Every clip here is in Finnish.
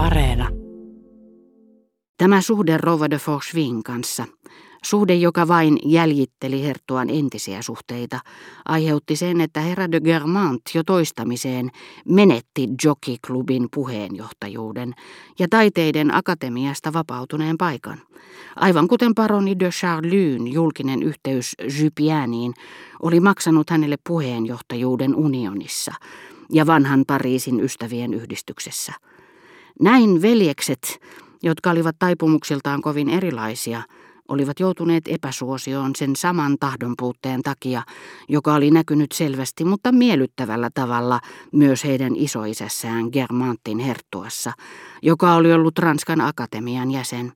Areena. Tämä suhde Rova de Forchevin kanssa, suhde joka vain jäljitteli Herttuan entisiä suhteita, aiheutti sen, että herra de Germant jo toistamiseen menetti Jockey-klubin puheenjohtajuuden ja taiteiden akatemiasta vapautuneen paikan. Aivan kuten paroni de Charlyn julkinen yhteys Jupianiin oli maksanut hänelle puheenjohtajuuden unionissa ja vanhan Pariisin ystävien yhdistyksessä. Näin veljekset, jotka olivat taipumuksiltaan kovin erilaisia, olivat joutuneet epäsuosioon sen saman tahdon puutteen takia, joka oli näkynyt selvästi, mutta miellyttävällä tavalla myös heidän isoisässään Germantin herttuassa, joka oli ollut Ranskan akatemian jäsen.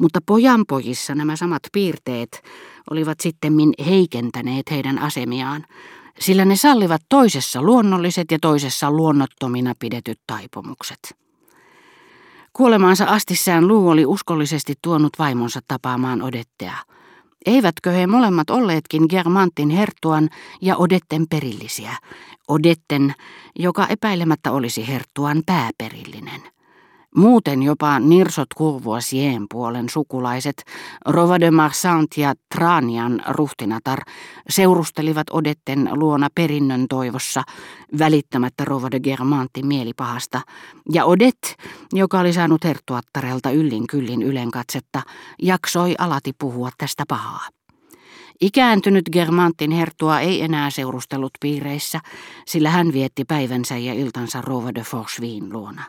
Mutta pojanpojissa nämä samat piirteet olivat sittemmin heikentäneet heidän asemiaan, sillä ne sallivat toisessa luonnolliset ja toisessa luonnottomina pidetyt taipumukset. Kuolemaansa asti sään Luu oli uskollisesti tuonut vaimonsa tapaamaan Odettea. Eivätkö he molemmat olleetkin Germantin herttuan ja Odetten perillisiä? Odetten, joka epäilemättä olisi herttuan pääperillinen. Muuten jopa Nirsot Courvoisien puolen sukulaiset, Rova de Marsant ja Tranian ruhtinatar, seurustelivat Odetten luona perinnön toivossa, välittämättä Rova de Germantin mielipahasta, ja Odet, joka oli saanut herttuattarelta yllin kyllin ylenkatsetta, jaksoi alati puhua tästä pahaa. Ikääntynyt Germantin herttua ei enää seurustellut piireissä, sillä hän vietti päivänsä ja iltansa Rova de Forchevin luona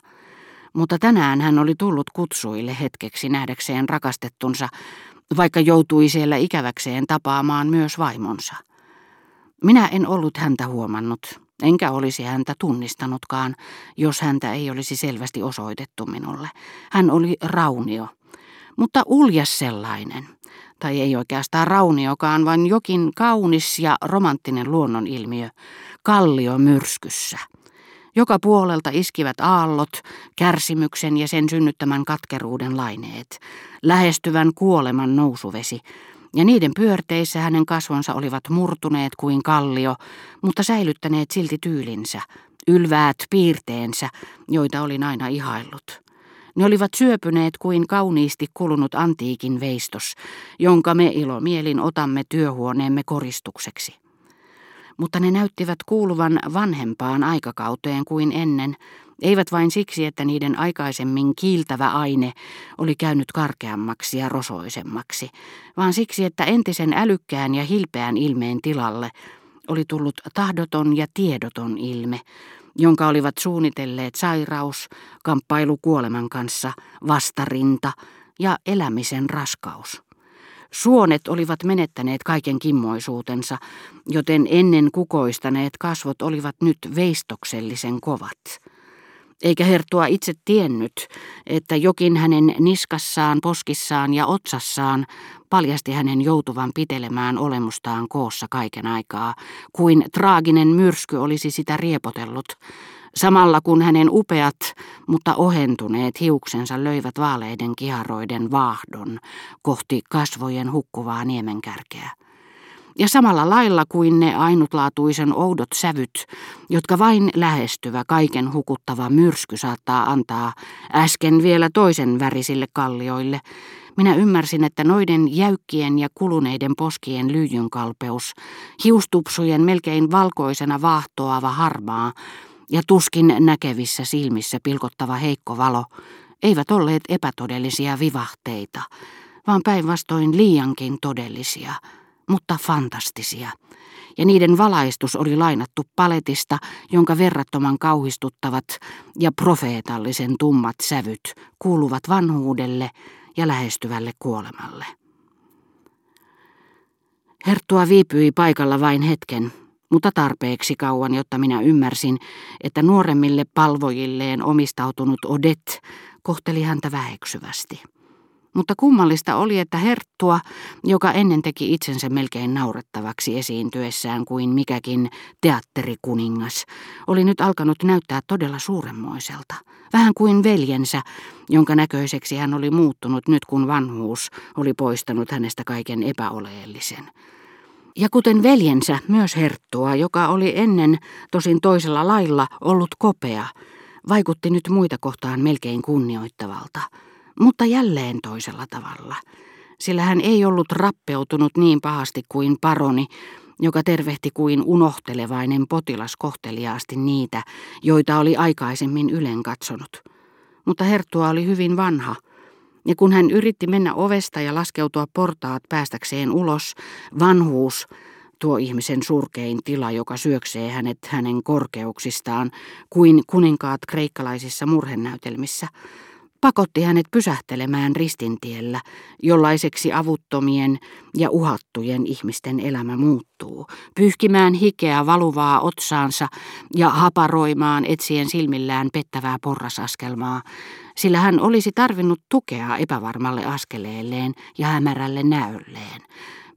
mutta tänään hän oli tullut kutsuille hetkeksi nähdäkseen rakastettunsa, vaikka joutui siellä ikäväkseen tapaamaan myös vaimonsa. Minä en ollut häntä huomannut, enkä olisi häntä tunnistanutkaan, jos häntä ei olisi selvästi osoitettu minulle. Hän oli raunio, mutta uljas sellainen, tai ei oikeastaan rauniokaan, vaan jokin kaunis ja romanttinen luonnonilmiö, kallio myrskyssä. Joka puolelta iskivät aallot, kärsimyksen ja sen synnyttämän katkeruuden laineet, lähestyvän kuoleman nousuvesi, ja niiden pyörteissä hänen kasvonsa olivat murtuneet kuin kallio, mutta säilyttäneet silti tyylinsä, ylväät piirteensä, joita olin aina ihaillut. Ne olivat syöpyneet kuin kauniisti kulunut antiikin veistos, jonka me ilomielin otamme työhuoneemme koristukseksi mutta ne näyttivät kuuluvan vanhempaan aikakauteen kuin ennen, eivät vain siksi, että niiden aikaisemmin kiiltävä aine oli käynyt karkeammaksi ja rosoisemmaksi, vaan siksi, että entisen älykkään ja hilpeän ilmeen tilalle oli tullut tahdoton ja tiedoton ilme, jonka olivat suunnitelleet sairaus, kamppailu kuoleman kanssa, vastarinta ja elämisen raskaus. Suonet olivat menettäneet kaiken kimmoisuutensa, joten ennen kukoistaneet kasvot olivat nyt veistoksellisen kovat. Eikä Herttua itse tiennyt, että jokin hänen niskassaan, poskissaan ja otsassaan paljasti hänen joutuvan pitelemään olemustaan koossa kaiken aikaa, kuin traaginen myrsky olisi sitä riepotellut, samalla kun hänen upeat, mutta ohentuneet hiuksensa löivät vaaleiden kiharoiden vaahdon kohti kasvojen hukkuvaa niemenkärkeä. Ja samalla lailla kuin ne ainutlaatuisen oudot sävyt, jotka vain lähestyvä kaiken hukuttava myrsky saattaa antaa äsken vielä toisen värisille kallioille, minä ymmärsin, että noiden jäykkien ja kuluneiden poskien lyijynkalpeus, hiustupsujen melkein valkoisena vaahtoava harmaa, ja tuskin näkevissä silmissä pilkottava heikko valo eivät olleet epätodellisia vivahteita, vaan päinvastoin liiankin todellisia, mutta fantastisia. Ja niiden valaistus oli lainattu paletista, jonka verrattoman kauhistuttavat ja profeetallisen tummat sävyt kuuluvat vanhuudelle ja lähestyvälle kuolemalle. Herttua viipyi paikalla vain hetken, mutta tarpeeksi kauan, jotta minä ymmärsin, että nuoremmille palvojilleen omistautunut Odet kohteli häntä väheksyvästi. Mutta kummallista oli, että Herttua, joka ennen teki itsensä melkein naurettavaksi esiintyessään kuin mikäkin teatterikuningas, oli nyt alkanut näyttää todella suuremmoiselta. Vähän kuin veljensä, jonka näköiseksi hän oli muuttunut nyt kun vanhuus oli poistanut hänestä kaiken epäoleellisen. Ja kuten veljensä, myös Herttua, joka oli ennen, tosin toisella lailla, ollut kopea, vaikutti nyt muita kohtaan melkein kunnioittavalta, mutta jälleen toisella tavalla, sillä hän ei ollut rappeutunut niin pahasti kuin paroni, joka tervehti kuin unohtelevainen potilas kohteliaasti niitä, joita oli aikaisemmin ylen katsonut. Mutta Herttua oli hyvin vanha, ja kun hän yritti mennä ovesta ja laskeutua portaat päästäkseen ulos, vanhuus, tuo ihmisen surkein tila, joka syöksee hänet hänen korkeuksistaan, kuin kuninkaat kreikkalaisissa murhenäytelmissä, pakotti hänet pysähtelemään ristintiellä, jollaiseksi avuttomien ja uhattujen ihmisten elämä muuttuu, pyyhkimään hikeä valuvaa otsaansa ja haparoimaan etsien silmillään pettävää porrasaskelmaa, sillä hän olisi tarvinnut tukea epävarmalle askeleelleen ja hämärälle näölleen,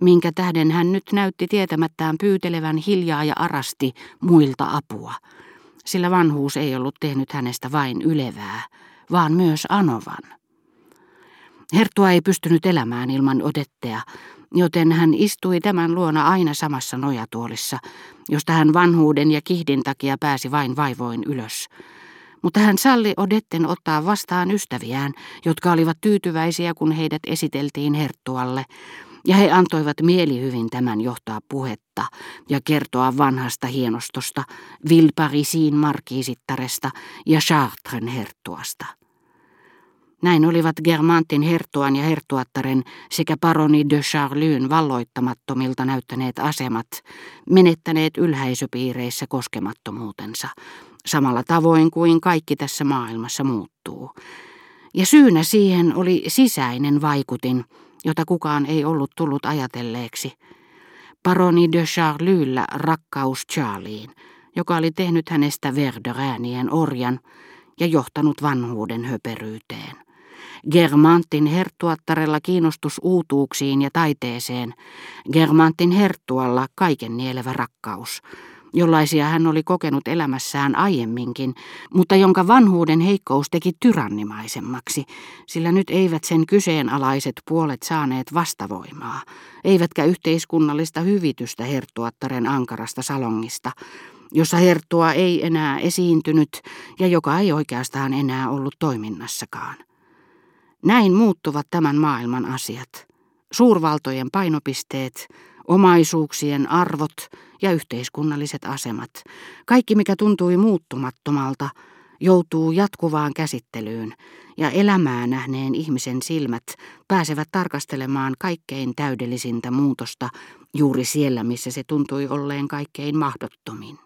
minkä tähden hän nyt näytti tietämättään pyytelevän hiljaa ja arasti muilta apua, sillä vanhuus ei ollut tehnyt hänestä vain ylevää, vaan myös anovan. Herttua ei pystynyt elämään ilman odettea, joten hän istui tämän luona aina samassa nojatuolissa, josta hän vanhuuden ja kihdin takia pääsi vain vaivoin ylös. Mutta hän salli Odetten ottaa vastaan ystäviään, jotka olivat tyytyväisiä, kun heidät esiteltiin Herttualle, ja he antoivat mielihyvin tämän johtaa puhetta ja kertoa vanhasta hienostosta, Vilparisiin markiisittaresta ja Chartren herttuasta. Näin olivat Germantin herttuan ja herttuattaren sekä paroni de Charlyn valloittamattomilta näyttäneet asemat, menettäneet ylhäisöpiireissä koskemattomuutensa, samalla tavoin kuin kaikki tässä maailmassa muuttuu. Ja syynä siihen oli sisäinen vaikutin, jota kukaan ei ollut tullut ajatelleeksi. Paroni de Charlyllä rakkaus Charlieen, joka oli tehnyt hänestä Verderäänien orjan ja johtanut vanhuuden höperyyteen. Germantin herttuattarella kiinnostus uutuuksiin ja taiteeseen, Germantin herttualla kaiken nielevä rakkaus, jollaisia hän oli kokenut elämässään aiemminkin, mutta jonka vanhuuden heikkous teki tyrannimaisemmaksi, sillä nyt eivät sen kyseenalaiset puolet saaneet vastavoimaa, eivätkä yhteiskunnallista hyvitystä herttuattaren ankarasta salongista, jossa herttua ei enää esiintynyt ja joka ei oikeastaan enää ollut toiminnassakaan. Näin muuttuvat tämän maailman asiat. Suurvaltojen painopisteet, omaisuuksien arvot ja yhteiskunnalliset asemat. Kaikki, mikä tuntui muuttumattomalta, joutuu jatkuvaan käsittelyyn, ja elämää nähneen ihmisen silmät pääsevät tarkastelemaan kaikkein täydellisintä muutosta juuri siellä, missä se tuntui olleen kaikkein mahdottomin.